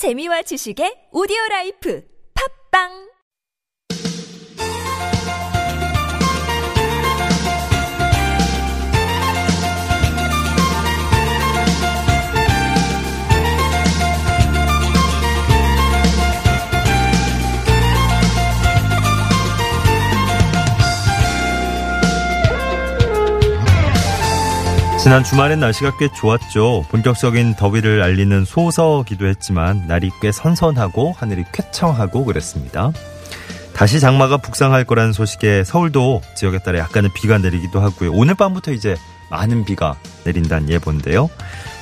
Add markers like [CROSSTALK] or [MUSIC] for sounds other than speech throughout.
재미와 지식의 오디오 라이프. 팝빵 지난 주말엔 날씨가 꽤 좋았죠. 본격적인 더위를 알리는 소서기도 했지만 날이 꽤 선선하고 하늘이 쾌청하고 그랬습니다. 다시 장마가 북상할 거라는 소식에 서울도 지역에 따라 약간의 비가 내리기도 하고요. 오늘 밤부터 이제 많은 비가 내린다는 예보인데요.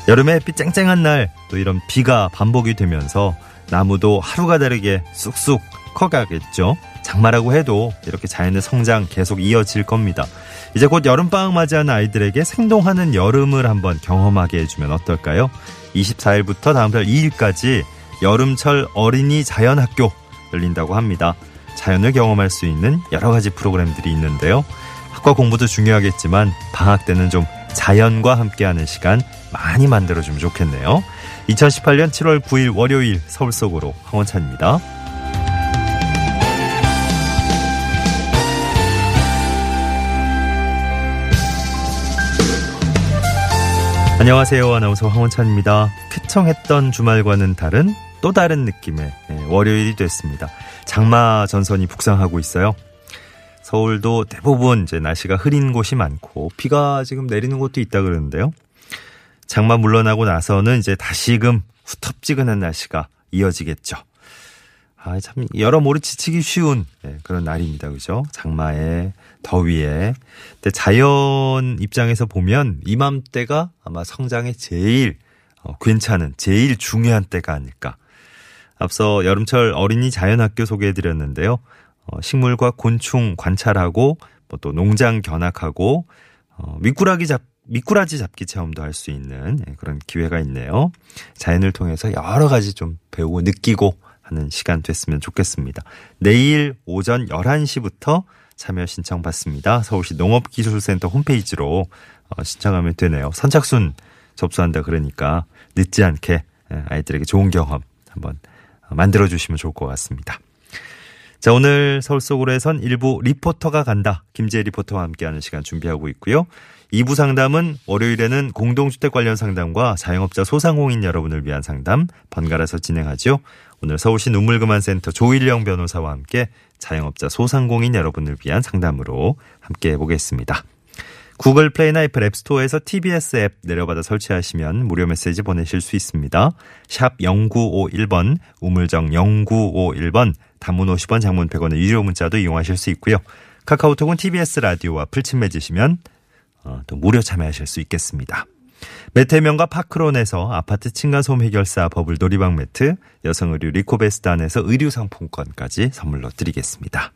여름에 햇빛 쨍쨍한 날 또 이런 비가 반복이 되면서 나무도 하루가 다르게 쑥쑥 커가겠죠. 장마라고 해도 이렇게 자연의 성장 계속 이어질 겁니다. 이제 곧 여름방학 맞이하는 아이들에게 생동하는 여름을 한번 경험하게 해주면 어떨까요? 24일부터 다음 달 2일까지 여름철 어린이 자연학교 열린다고 합니다. 자연을 경험할 수 있는 여러 가지 프로그램들이 있는데요. 학과 공부도 중요하겠지만 방학 때는 좀 자연과 함께하는 시간 많이 만들어주면 좋겠네요. 2018년 7월 9일 월요일 서울 속으로 황원찬입니다. 안녕하세요. 아나운서 황원찬입니다. 쾌청했던 주말과는 다른 또 다른 느낌의 예, 월요일이 됐습니다. 장마 전선이 북상하고 있어요. 서울도 대부분 이제 날씨가 흐린 곳이 많고 비가 지금 내리는 곳도 있다 그러는데요. 장마 물러나고 나서는 이제 다시금 후텁지근한 날씨가 이어지겠죠. 아, 참, 여러모로 지치기 쉬운 네, 그런 날입니다. 그죠? 장마에, 더위에. 근데 자연 입장에서 보면 이맘때가 아마 성장에 제일 어, 괜찮은, 제일 중요한 때가 아닐까. 앞서 여름철 어린이 자연학교 소개해드렸는데요. 어, 식물과 곤충 관찰하고, 뭐 또 농장 견학하고, 어, 미꾸라기 잡, 미꾸라지 잡기 체험도 할 수 있는 예, 그런 기회가 있네요. 자연을 통해서 여러 가지 좀 배우고 느끼고, 하는 시간 됐으면 좋겠습니다. 내일 오전 11시부터 참여 신청 받습니다. 서울시 농업기술센터 홈페이지로 어, 신청하면 되네요. 선착순 접수한다 그러니까 늦지 않게 아이들에게 좋은 경험 한번 만들어 주시면 좋을 것 같습니다. 자, 오늘 서울 속으로해선 일부 리포터가 간다. 김재 리포터와 함께하는 시간 준비하고 있고요. 2부 상담은 월요일에는 공동주택 관련 상담과 자영업자 소상공인 여러분을 위한 상담 번갈아서 진행하죠. 오늘 서울시 눈물그만센터 조일령 변호사와 함께 자영업자 소상공인 여러분을 위한 상담으로 함께 해보겠습니다. 구글 플레이나 애플 앱스토어에서 TBS 앱 내려받아 설치하시면 무료 메시지 보내실 수 있습니다. 샵 0951번, 우물정 0951번, 단문 50원, 장문 100원의 유료 문자도 이용하실 수 있고요. 카카오톡은 TBS 라디오와 풀친 맺으시면 어, 또 무료 참여하실 수 있겠습니다. 매태명과 파크론에서 아파트 층간소음 해결사 버블 놀이방 매트, 여성 의류 리코베스단에서 의류 상품권까지 선물로 드리겠습니다.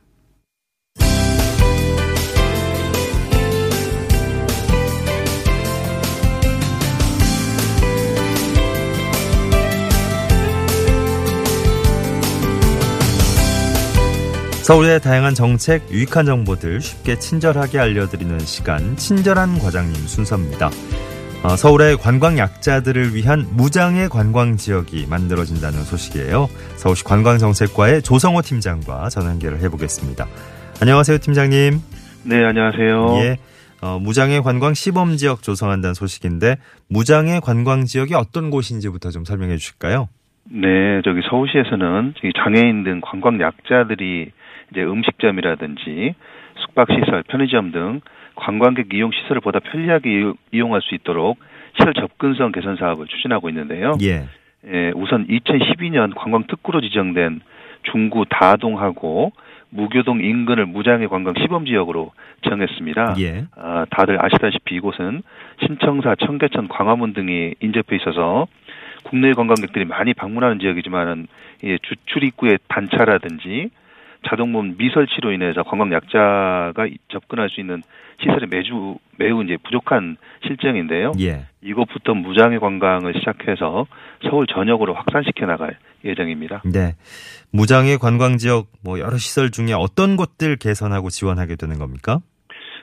서울의 다양한 정책, 유익한 정보들 쉽게 친절하게 알려드리는 시간, 친절한 과장님 순서입니다. 어, 서울의 관광 약자들을 위한 무장의 관광 지역이 만들어진다는 소식이에요. 서울시 관광정책과의 조성호 팀장과 전화 연결을 해보겠습니다. 안녕하세요, 팀장님. 네, 안녕하세요. 예. 어, 무장의 관광 시범 지역 조성한다는 소식인데 무장의 관광 지역이 어떤 곳인지부터 좀 설명해 주실까요? 네, 저기 서울시에서는 장애인 등 관광 약자들이 이제 음식점이라든지 숙박시설, 편의점 등 관광객 이용 시설을 보다 편리하게 이용할 수 있도록 시설 접근성 개선 사업을 추진하고 있는데요. 예. 예, 우선 2012년 관광 특구로 지정된 중구 다동하고 무교동 인근을 무장의 관광 시범 지역으로 정했습니다. 예. 아, 다들 아시다시피 이곳은 신청사, 청계천, 광화문 등이 인접해 있어서 국내 관광객들이 많이 방문하는 지역이지만은 예, 주 출 입구의 단차라든지 자동문 미설치로 인해서 관광 약자가 접근할 수 있는 시설이 매주 매우 이제 부족한 실정인데요. 예. 이곳부터 무장의 관광을 시작해서 서울 전역으로 확산시켜 나갈 예정입니다. 네. 무장의 관광 지역 뭐 여러 시설 중에 어떤 곳들 개선하고 지원하게 되는 겁니까?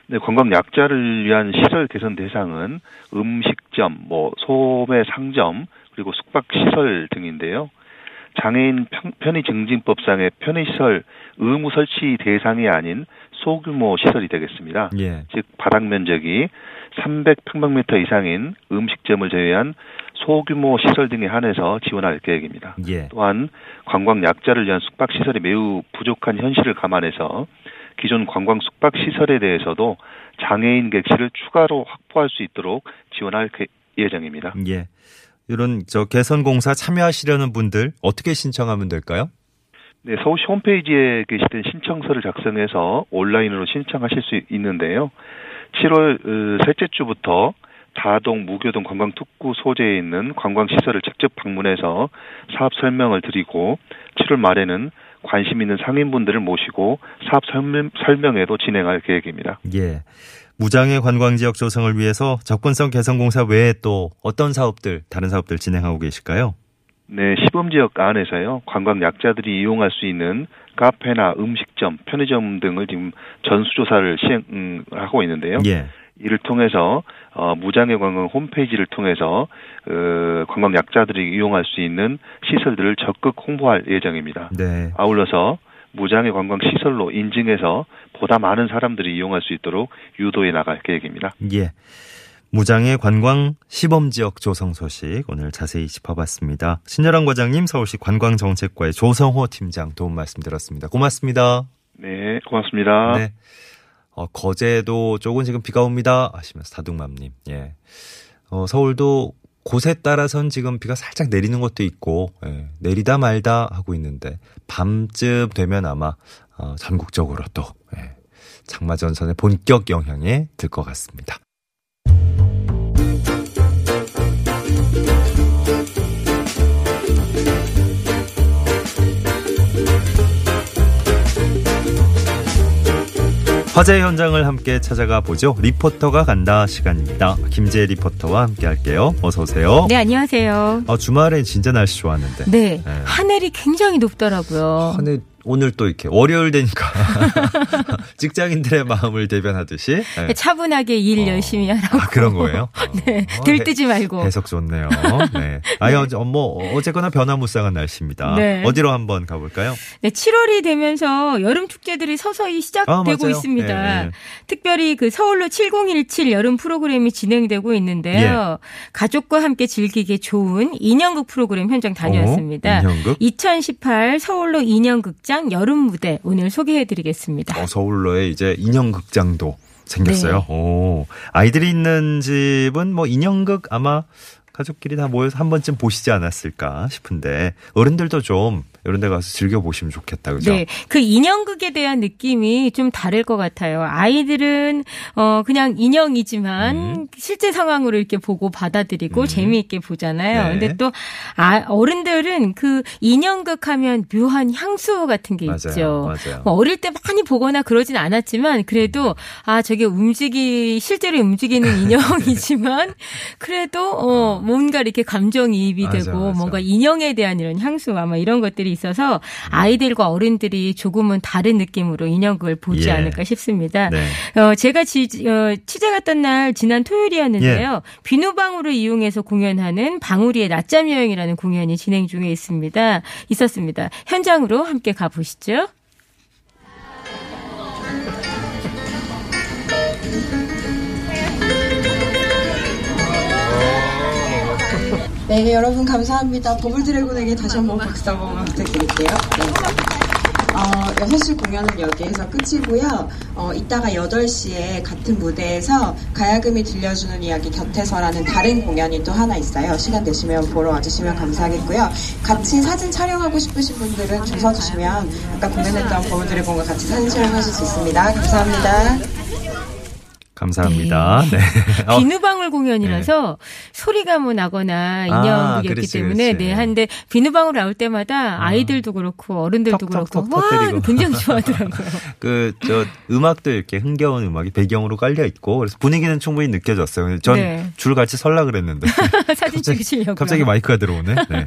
네, 관광 약자를 위한 시설 개선 대상은 음식점, 뭐 소매 상점, 그리고 숙박 시설 등인데요. 장애인 편의 증진법상의 편의시설 의무 설치 대상이 아닌 소규모 시설이 되겠습니다. 예. 즉 바닥 면적이 300평방미터 이상인 음식점을 제외한 소규모 시설 등에 한해서 지원할 계획입니다. 예. 또한 관광 약자를 위한 숙박 시설이 매우 부족한 현실을 감안해서 기존 관광 숙박 시설에 대해서도 장애인 객실을 추가로 확보할 수 있도록 지원할 예정입니다. 예. 이런 저 개선 공사 참여하시려는 분들 어떻게 신청하면 될까요? 네, 서울시 홈페이지에 게시된 신청서를 작성해서 온라인으로 신청하실 수 있는데요. 7월 어, 셋째 주부터 다동 무교동 관광특구 소재에 있는 관광시설을 직접 방문해서 사업 설명을 드리고 7월 말에는 관심 있는 상인분들을 모시고 사업 설명, 설명회도 진행할 계획입니다. 예. 무장애 관광 지역 조성을 위해서 접근성 개선 공사 외에 또 어떤 사업들, 다른 사업들 진행하고 계실까요? 네, 시범 지역 안에서요. 관광 약자들이 이용할 수 있는 카페나 음식점, 편의점 등을 지금 전수 조사를 시행하고 있는데요. 예. 이를 통해서 어, 무장애 관광 홈페이지를 통해서 어, 관광 약자들이 이용할 수 있는 시설들을 적극 홍보할 예정입니다. 네. 아울러서 무장애 관광 시설로 인증해서 보다 많은 사람들이 이용할 수 있도록 유도해 나갈 계획입니다. 예. 무장애 관광 시범 지역 조성 소식 오늘 자세히 짚어봤습니다. 신여랑 과장님 서울시 관광정책과의 조성호 팀장 도움 말씀 들었습니다. 고맙습니다. 네, 고맙습니다. 네. 어, 거제도 쪽은 지금 비가 옵니다. 하시면서 다둥맘님. 예. 어, 서울도 곳에 따라선 지금 비가 살짝 내리는 것도 있고, 예, 내리다 말다 하고 있는데, 밤쯤 되면 아마, 어, 전국적으로 또, 예, 장마 전선의 본격 영향에 들 것 같습니다. 화재 현장을 함께 찾아가 보죠. 리포터가 간다 시간입니다. 김재 리포터와 함께 할게요. 어서 오세요. 네, 안녕하세요. 어, 주말에 진짜 날씨 좋았는데. 네. 네. 하늘이 굉장히 높더라고요. 하늘 오늘 또 이렇게 월요일 되니까 [LAUGHS] 직장인들의 마음을 대변하듯이 네. 차분하게 일 어. 열심히 하라고. 아, 그런 거예요? [LAUGHS] 네. 어, 들뜨지 말고. 해석 좋네요. 네. [LAUGHS] 아니, 네. 뭐, 어쨌거나 변화무쌍한 날씨입니다. 네. 어디로 한번 가볼까요? 네. 7월이 되면서 여름 축제들이 서서히 시작되고 아, 있습니다. 네, 네. 특별히 그 서울로 7017 여름 프로그램이 진행되고 있는데요. 예. 가족과 함께 즐기기 좋은 인형극 프로그램 현장 다녀왔습니다. 어? 인형극? 2018 서울로 인형극장 극장 여름 무대 오늘 소개해 드리겠습니다. 어, 서울로에 이제 인형 극장도 생겼어요. 네. 오. 아이들이 있는 집은 뭐 인형극 아마 가족끼리 다 모여서 한 번쯤 보시지 않았을까 싶은데 어른들도 좀 이런 데 가서 즐겨 보시면 좋겠다. 그죠? 네. 그 인형극에 대한 느낌이 좀 다를 것 같아요. 아이들은, 어, 그냥 인형이지만 음. 실제 상황으로 이렇게 보고 받아들이고 음. 재미있게 보잖아요. 네. 근데 또, 아, 어른들은 그 인형극 하면 묘한 향수 같은 게 맞아요. 있죠. 맞아요. 뭐 어릴 때 많이 보거나 그러진 않았지만 그래도, 아, 저게 움직이, 실제로 움직이는 [LAUGHS] 인형이지만 그래도, 어, 뭔가 이렇게 감정이입이 맞아, 되고 맞아. 뭔가 인형에 대한 이런 향수 아마 이런 것들이 있어서 아이들과 어른들이 조금은 다른 느낌으로 인형극을 보지 예. 않을까 싶습니다. 네. 어, 제가 지, 어, 취재 갔던 날 지난 토요일이었는데요. 예. 비누방울을 이용해서 공연하는 방울이의 낮잠 여행이라는 공연이 진행 중에 있습니다. 있었습니다. 현장으로 함께 가보시죠. 네, 여러분 감사합니다. 버블드래곤에게 다시 한번 박수 한번 부탁드릴게요. 네. 어, 6시 공연은 여기에서 끝이고요. 어, 이따가 8시에 같은 무대에서 가야금이 들려주는 이야기 곁에서라는 다른 공연이 또 하나 있어요. 시간 되시면 보러 와주시면 감사하겠고요. 같이 사진 촬영하고 싶으신 분들은 줄 서주시면 아까 공연했던 버블드래곤과 같이 사진 촬영하실 수 있습니다. 감사합니다. 감사합니다. 네. 네. [LAUGHS] 비누방울 공연이라서 네. 소리가 뭐 나거나 인형극이었기 아, 때문에 그렇지. 네 한데 비누방울 나올 때마다 아. 이들도 그렇고 어른들도 턱, 그렇고 턱, 턱, 와 굉장히 좋아하더라고요. [LAUGHS] 그 저 음악도 이렇게 흥겨운 음악이 배경으로 깔려 있고 그래서 분위기는 충분히 느껴졌어요. 전줄 네. 같이 설라 그랬는데 [LAUGHS] 사진 찍으시려고 갑자기 마이크가 들어오네. 네.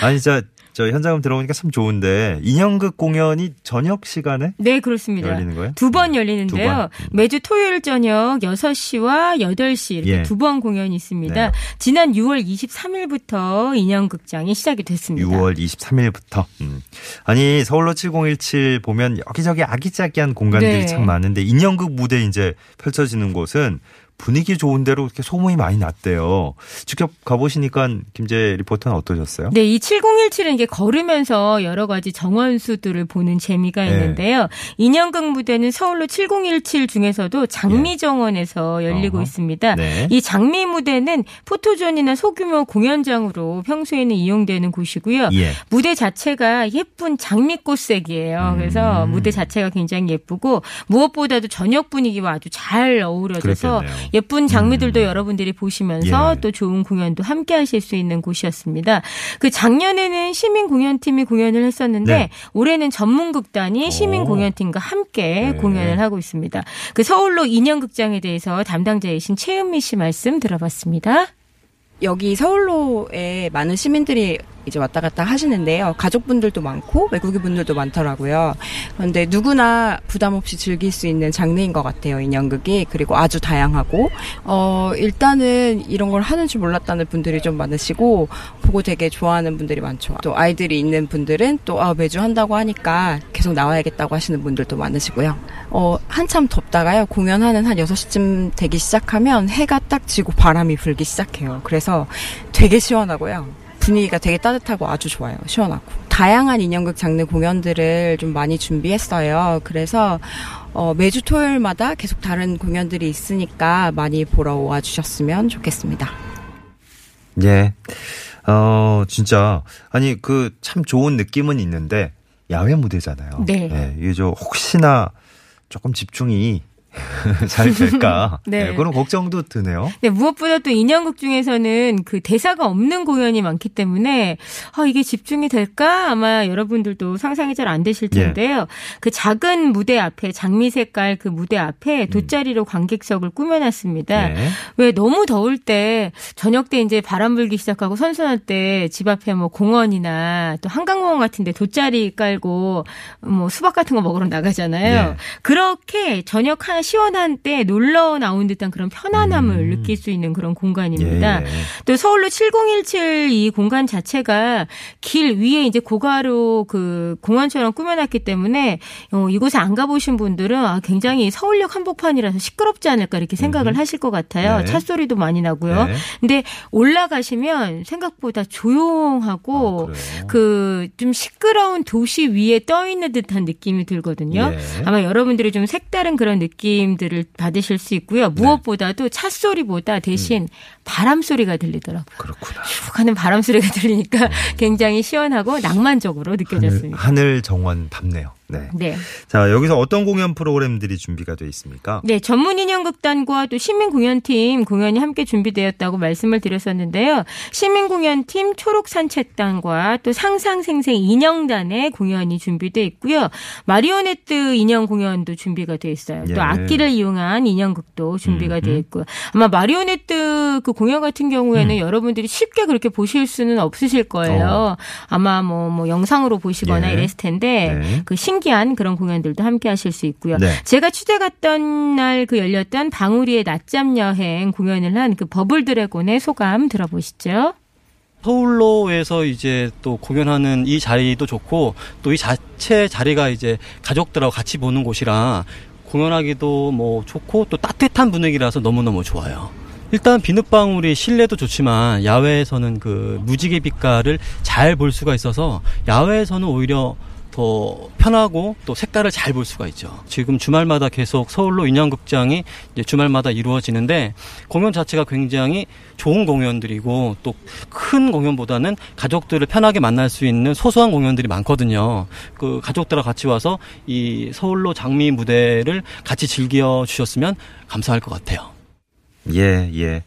아니 진짜 저 현장을 들어보니까 참 좋은데 인형극 공연이 저녁 시간에 네, 그렇습니다. 열리는 거예요? 두 번 열리는데요. 두 번. 매주 토요일 저녁 6시와 8시 이렇게 예. 두번 공연이 있습니다. 네. 지난 6월 23일부터 인형극장이 시작이 됐습니다. 6월 23일부터. 음. 아니 서울로 7017 보면 여기저기 아기자기한 공간들이 네. 참 많은데 인형극 무대 이제 펼쳐지는 곳은 분위기 좋은 대로 이렇게 소문이 많이 났대요. 직접 가보시니까 김재 리포터는 어떠셨어요? 네, 이 7017은 이게 걸으면서 여러 가지 정원수들을 보는 재미가 네. 있는데요. 인형극 무대는 서울로 7017 중에서도 장미정원에서 열리고 어허. 있습니다. 네. 이 장미 무대는 포토존이나 소규모 공연장으로 평소에는 이용되는 곳이고요. 예. 무대 자체가 예쁜 장미꽃색이에요. 음. 그래서 무대 자체가 굉장히 예쁘고 무엇보다도 저녁 분위기와 아주 잘 어우러져서 그렇겠네요. 예쁜 장미들도 음. 여러분들이 보시면서 예. 또 좋은 공연도 함께 하실 수 있는 곳이었습니다. 그 작년에는 시민 공연팀이 공연을 했었는데 네. 올해는 전문극단이 시민 오. 공연팀과 함께 네. 공연을 하고 있습니다. 그 서울로 인형극장에 대해서 담당자이신 최은미 씨 말씀 들어봤습니다. 여기 서울로에 많은 시민들이 이제 왔다 갔다 하시는데요. 가족분들도 많고 외국인 분들도 많더라고요. 그런데 누구나 부담 없이 즐길 수 있는 장르인 것 같아요. 인형극이 그리고 아주 다양하고 어 일단은 이런 걸 하는 줄 몰랐다는 분들이 좀 많으시고 보고 되게 좋아하는 분들이 많죠. 또 아이들이 있는 분들은 또 아, 매주 한다고 하니까 계속 나와야겠다고 하시는 분들도 많으시고요. 어 한참 덥다가요. 공연하는 한 6시쯤 되기 시작하면 해가 딱 지고 바람이 불기 시작해요. 그래서 되게 시원하고요. 분위기가 되게 따뜻하고 아주 좋아요. 시원하고. 다양한 인형극 장르 공연들을 좀 많이 준비했어요. 그래서 어, 매주 토요일마다 계속 다른 공연들이 있으니까 많이 보러 와 주셨으면 좋겠습니다. 예. 어, 진짜. 아니, 그, 참 좋은 느낌은 있는데, 야외 무대잖아요. 네. 예, 이게 저, 혹시나 조금 집중이 [LAUGHS] 잘 될까. [LAUGHS] 네. 네, 그런 걱정도 드네요. 네, 무엇보다 또 인형극 중에서는 그 대사가 없는 공연이 많기 때문에 아, 이게 집중이 될까? 아마 여러분들도 상상이 잘 안 되실 예. 텐데요. 그 작은 무대 앞에 장미 색깔 그 무대 앞에 돗자리로 관객석을 꾸며놨습니다. 네. 왜 너무 더울 때 저녁 때 이제 바람 불기 시작하고 선선할 때 집 앞에 뭐 공원이나 또 한강공원 같은데 돗자리 깔고 뭐 수박 같은 거 먹으러 나가잖아요. 네. 그렇게 저녁 한 시원한 때 놀러 나온 듯한 그런 편안함을 음. 느낄 수 있는 그런 공간입니다. 예, 예. 또 서울로 7017 이 공간 자체가 길 위에 이제 고가로 그 공원처럼 꾸며놨기 때문에 어, 이곳에 안 가보신 분들은 아, 굉장히 서울역 한복판이라서 시끄럽지 않을까 이렇게 생각을 음흠. 하실 것 같아요. 네. 차 소리도 많이 나고요. 네. 근데 올라가시면 생각보다 조용하고 아, 그래요? 그좀 시끄러운 도시 위에 떠 있는 듯한 느낌이 들거든요. 예. 아마 여러분들이 좀 색다른 그런 느낌 들을 받으실 수 있고요. 네. 무엇보다도 차 소리보다 음. 대신 바람 소리가 들리더라고요. 그렇구나. 쭉 하는 바람 소리가 들리니까 굉장히 시원하고 낭만적으로 하늘, 느껴졌습니다. 하늘 정원 답네요. 네. 네. 자, 여기서 어떤 공연 프로그램들이 준비가 돼 있습니까? 네, 전문 인형극단과 또 시민 공연팀 공연이 함께 준비되었다고 말씀을 드렸었는데요. 시민 공연팀 초록 산책단과 또 상상생생 인형단의 공연이 준비돼 있고요. 마리오네트 인형 공연도 준비가 돼 있어요. 예. 또 악기를 이용한 인형극도 준비가 음흠. 돼 있고요. 아마 마리오네트 그 공연 같은 경우에는 음. 여러분들이 쉽게 그렇게 보실 수는 없으실 거예요. 아마 뭐, 뭐 영상으로 보시거나 어. 예. 이랬을 텐데 네. 그신 기한 그런 공연들도 함께 하실 수 있고요. 네. 제가 취재 갔던 날 그 열렸던 방울이의 낮잠 여행 공연을 한 그 버블 드래곤의 소감 들어보시죠. 서울로에서 이제 또 공연하는 이 자리도 좋고 또 이 자체 자리가 이제 가족들하고 같이 보는 곳이라 공연하기도 뭐 좋고 또 따뜻한 분위기라서 너무너무 좋아요. 일단 비눗방울이 실내도 좋지만 야외에서는 그 무지개 빛깔을 잘 볼 수가 있어서 야외에서는 오히려 더 편하고 또 색깔을 잘볼 수가 있죠. 지금 주말마다 계속 서울로 인형극장이 주말마다 이루어지는데 공연 자체가 굉장히 좋은 공연들이고 또 큰 공연보다는 가족들을 편하게 만날 수 있는 소소한 공연들이 많거든요. 그 가족들과 같이 와서 이 서울로 장미 무대를 같이 즐겨 주셨으면 감사할 것 같아요. 예, 예.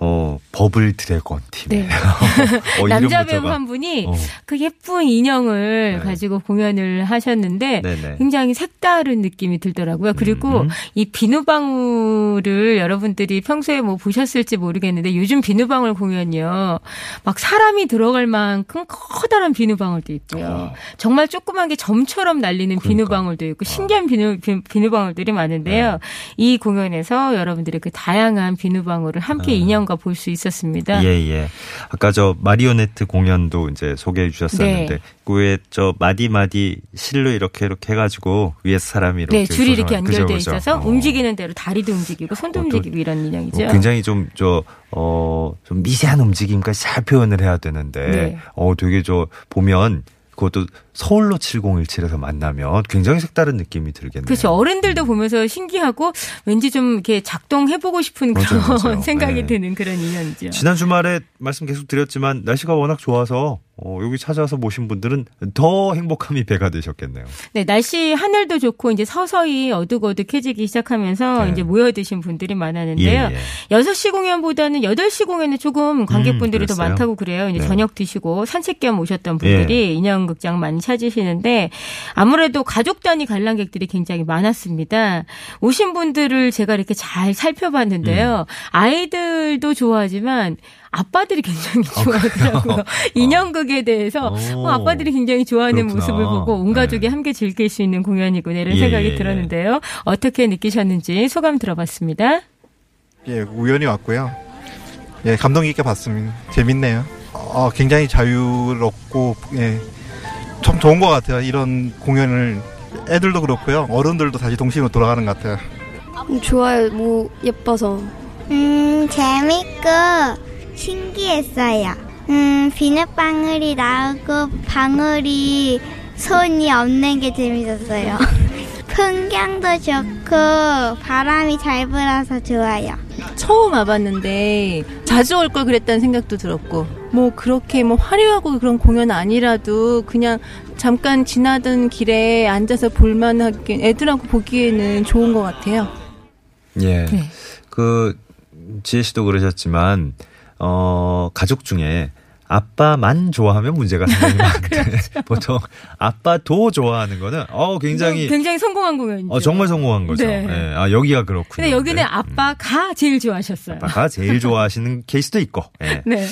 어, 버블 드래곤 팀. 네. [LAUGHS] 어, 남자 배우 한 분이 어. 그 예쁜 인형을 네. 가지고 공연을 하셨는데 네네. 굉장히 색다른 느낌이 들더라고요. 그리고 음. 이 비누방울을 여러분들이 평소에 뭐 보셨을지 모르겠는데 요즘 비누방울 공연이요. 막 사람이 들어갈 만큼 커다란 비누방울도 있고요. 정말 조그만 게 점처럼 날리는 어. 그러니까. 비누방울도 있고 신기한 비누, 비, 비누방울들이 많은데요. 네. 이 공연에서 여러분들이 그 다양한 비누방울을 함께 인형 과볼수 있었습니다. 아. 예, 예. 아까 저 마리오네트 공연도 이제 소개해 주셨었는데, 네. 그 위에 저 마디마디 실로 이렇게 이렇게 해가지고 위에서 사람이 이렇게. 네, 줄이 이렇게 조정하는- 그죠, 연결돼 그죠. 있어서 어. 움직이는 대로 다리도 움직이고 손도 어, 또- 움직이고 이런 인형이죠. 어, 굉장히 좀, 저, 어, 좀 미세한 움직임까지 잘 표현을 해야 되는데, 네. 어, 되게 저, 보면, 그것도 서울로 7017에서 만나면 굉장히 색다른 느낌이 들겠네요. 그렇죠. 어른들도 보면서 신기하고 왠지 좀 이렇게 작동해보고 싶은 그런 맞아요, 맞아요. [LAUGHS] 생각이 네. 드는 그런 인형이죠. 지난 주말에 말씀 계속 드렸지만 날씨가 워낙 좋아서 어, 여기 찾아와서 모신 분들은 더 행복함이 배가 되셨겠네요. 네, 날씨 하늘도 좋고 이제 서서히 어둑어둑해지기 시작하면서 네. 이제 모여드신 분들이 많았는데요. 예, 예. 6시 공연보다는 8시 공연에 조금 관객분들이 음, 더? 많다고 그래요. 이제 네. 저녁 드시고 산책 겸 오셨던 분들이 인형극장 많이 찾으시는데 아무래도 가족 단위 관람객들이 굉장히 많았습니다. 오신 분들을 제가 이렇게 잘 살펴봤는데요. 아이들도 좋아하지만 아빠들이 굉장히 좋아하더라고요. [LAUGHS] 인형극에 대해서 오. 어, 아빠들이 굉장히 좋아하는 그렇구나. 모습을 보고 온 가족이 네. 함께 즐길 수 있는 공연이구나 이런 예, 생각이 예, 예. 들었는데요. 어떻게 느끼셨는지 소감 들어봤습니다. 예, 우연히 왔고요. 예, 감동 깊게 봤습니다. 재밌네요. 어, 굉장히 자유롭고, 예, 참 좋은 것 같아요. 이런 공연을 애들도 그렇고요. 어른들도 다시 동심으로 돌아가는 것 같아요. 좋아요. 뭐 예뻐서. 음, 재밌고 신기했어요. 음, 비눗방울이 나오고 방울이 손이 없는 게 재밌었어요. [LAUGHS] 풍경도 좋고 바람이 잘 불어서 좋아요. 처음 와봤는데 자주 올 걸 그랬다는 생각도 들었고 뭐 그렇게 뭐 화려하고 그런 공연 아니라도 그냥 잠깐 지나던 길에 앉아서 볼만하게 애들하고 보기에는 좋은 것 같아요. 예. 네. 그 지혜 씨도 그러셨지만 어 가족 중에 아빠만 좋아하면 문제가 상당히 많은데 [LAUGHS] 보통 아빠도 좋아하는 거는 어 굉장히 굉장히 성공한 공연이죠. 어 정말 성공한 거죠. 네. 예. 아 여기가 그렇군요. 근데 여기는 네. 아빠가 제일 좋아하셨어요. 아빠가 제일 좋아하시는 케이스도 있고. 예. [LAUGHS] 네.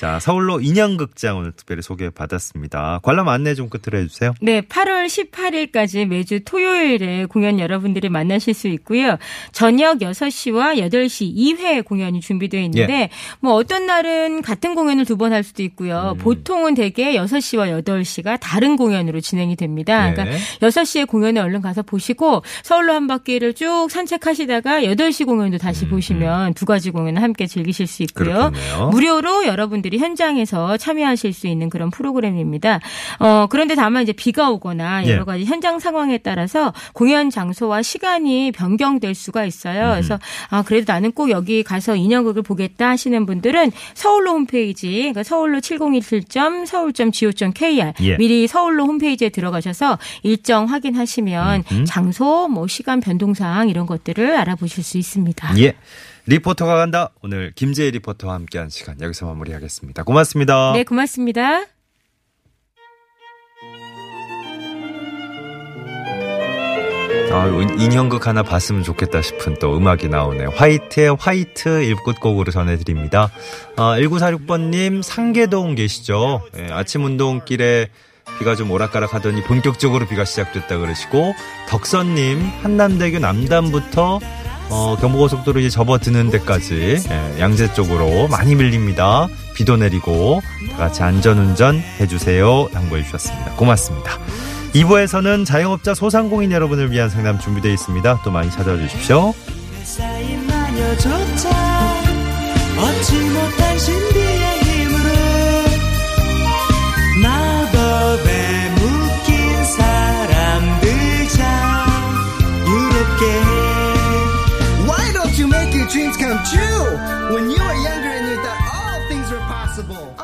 자, 서울로 인형극장 오늘 특별히 소개받았습니다. 관람 안내 좀 끝으로 해주세요. 네, 8월 18일까지 매주 토요일에 공연 여러분들이 만나실 수 있고요. 저녁 6시와 8시 2회 공연이 준비되어 있는데 예. 뭐 어떤 날은 같은 공연을 두 번 할 수도 있고요. 음. 보통은 대개 6시와 8시가 다른 공연으로 진행이 됩니다. 네. 그러니까 6시에 공연에 얼른 가서 보시고 서울로 한 바퀴를 쭉 산책하시다가 8시 공연도 다시 보시면 두 가지 공연을 함께 즐기실 수 있고요. 음, 그렇군요. 무료로 여러분들이 현장에서 참여하실 수 있는 그런 프로그램입니다. 어, 그런데 다만 이제 비가 오거나 예. 여러 가지 현장 상황에 따라서 공연 장소와 시간이 변경될 수가 있어요. 그래서 아, 그래도 나는 꼭 여기 가서 인형극을 보겠다 하시는 분들은 서울로 홈페이지, 그러니까 서울로 7017.서울.go.kr 예. 미리 서울로 홈페이지에 들어가셔서 일정 확인하시면 음흠. 장소, 뭐 시간 변동 사항 이런 것들을 알아보실 수 있습니다. 예. 리포터가 간다. 오늘 김재희 리포터와 함께한 시간 여기서 마무리하겠습니다. 고맙습니다. 네, 고맙습니다. 아, 인형극 하나 봤으면 좋겠다 싶은 또 음악이 나오네요. 화이트의 화이트 일끝곡으로 전해드립니다. 아, 1946번님 상계동 계시죠? 예, 아침 운동길에 비가 좀 오락가락 하더니 본격적으로 비가 시작됐다 그러시고 덕선님 한남대교 남단부터 어, 경부고속도로 이제 접어드는 데까지 예, 양재 쪽으로 많이 밀립니다. 비도 내리고 다 같이 안전운전 해주세요. 당부해 주셨습니다. 고맙습니다. 2부에서는 자영업자 소상공인 여러분을 위한 상담 준비되어 있습니다. 또 많이 찾아와 주십시오. Dreams come true. When you were younger and you thought all things were possible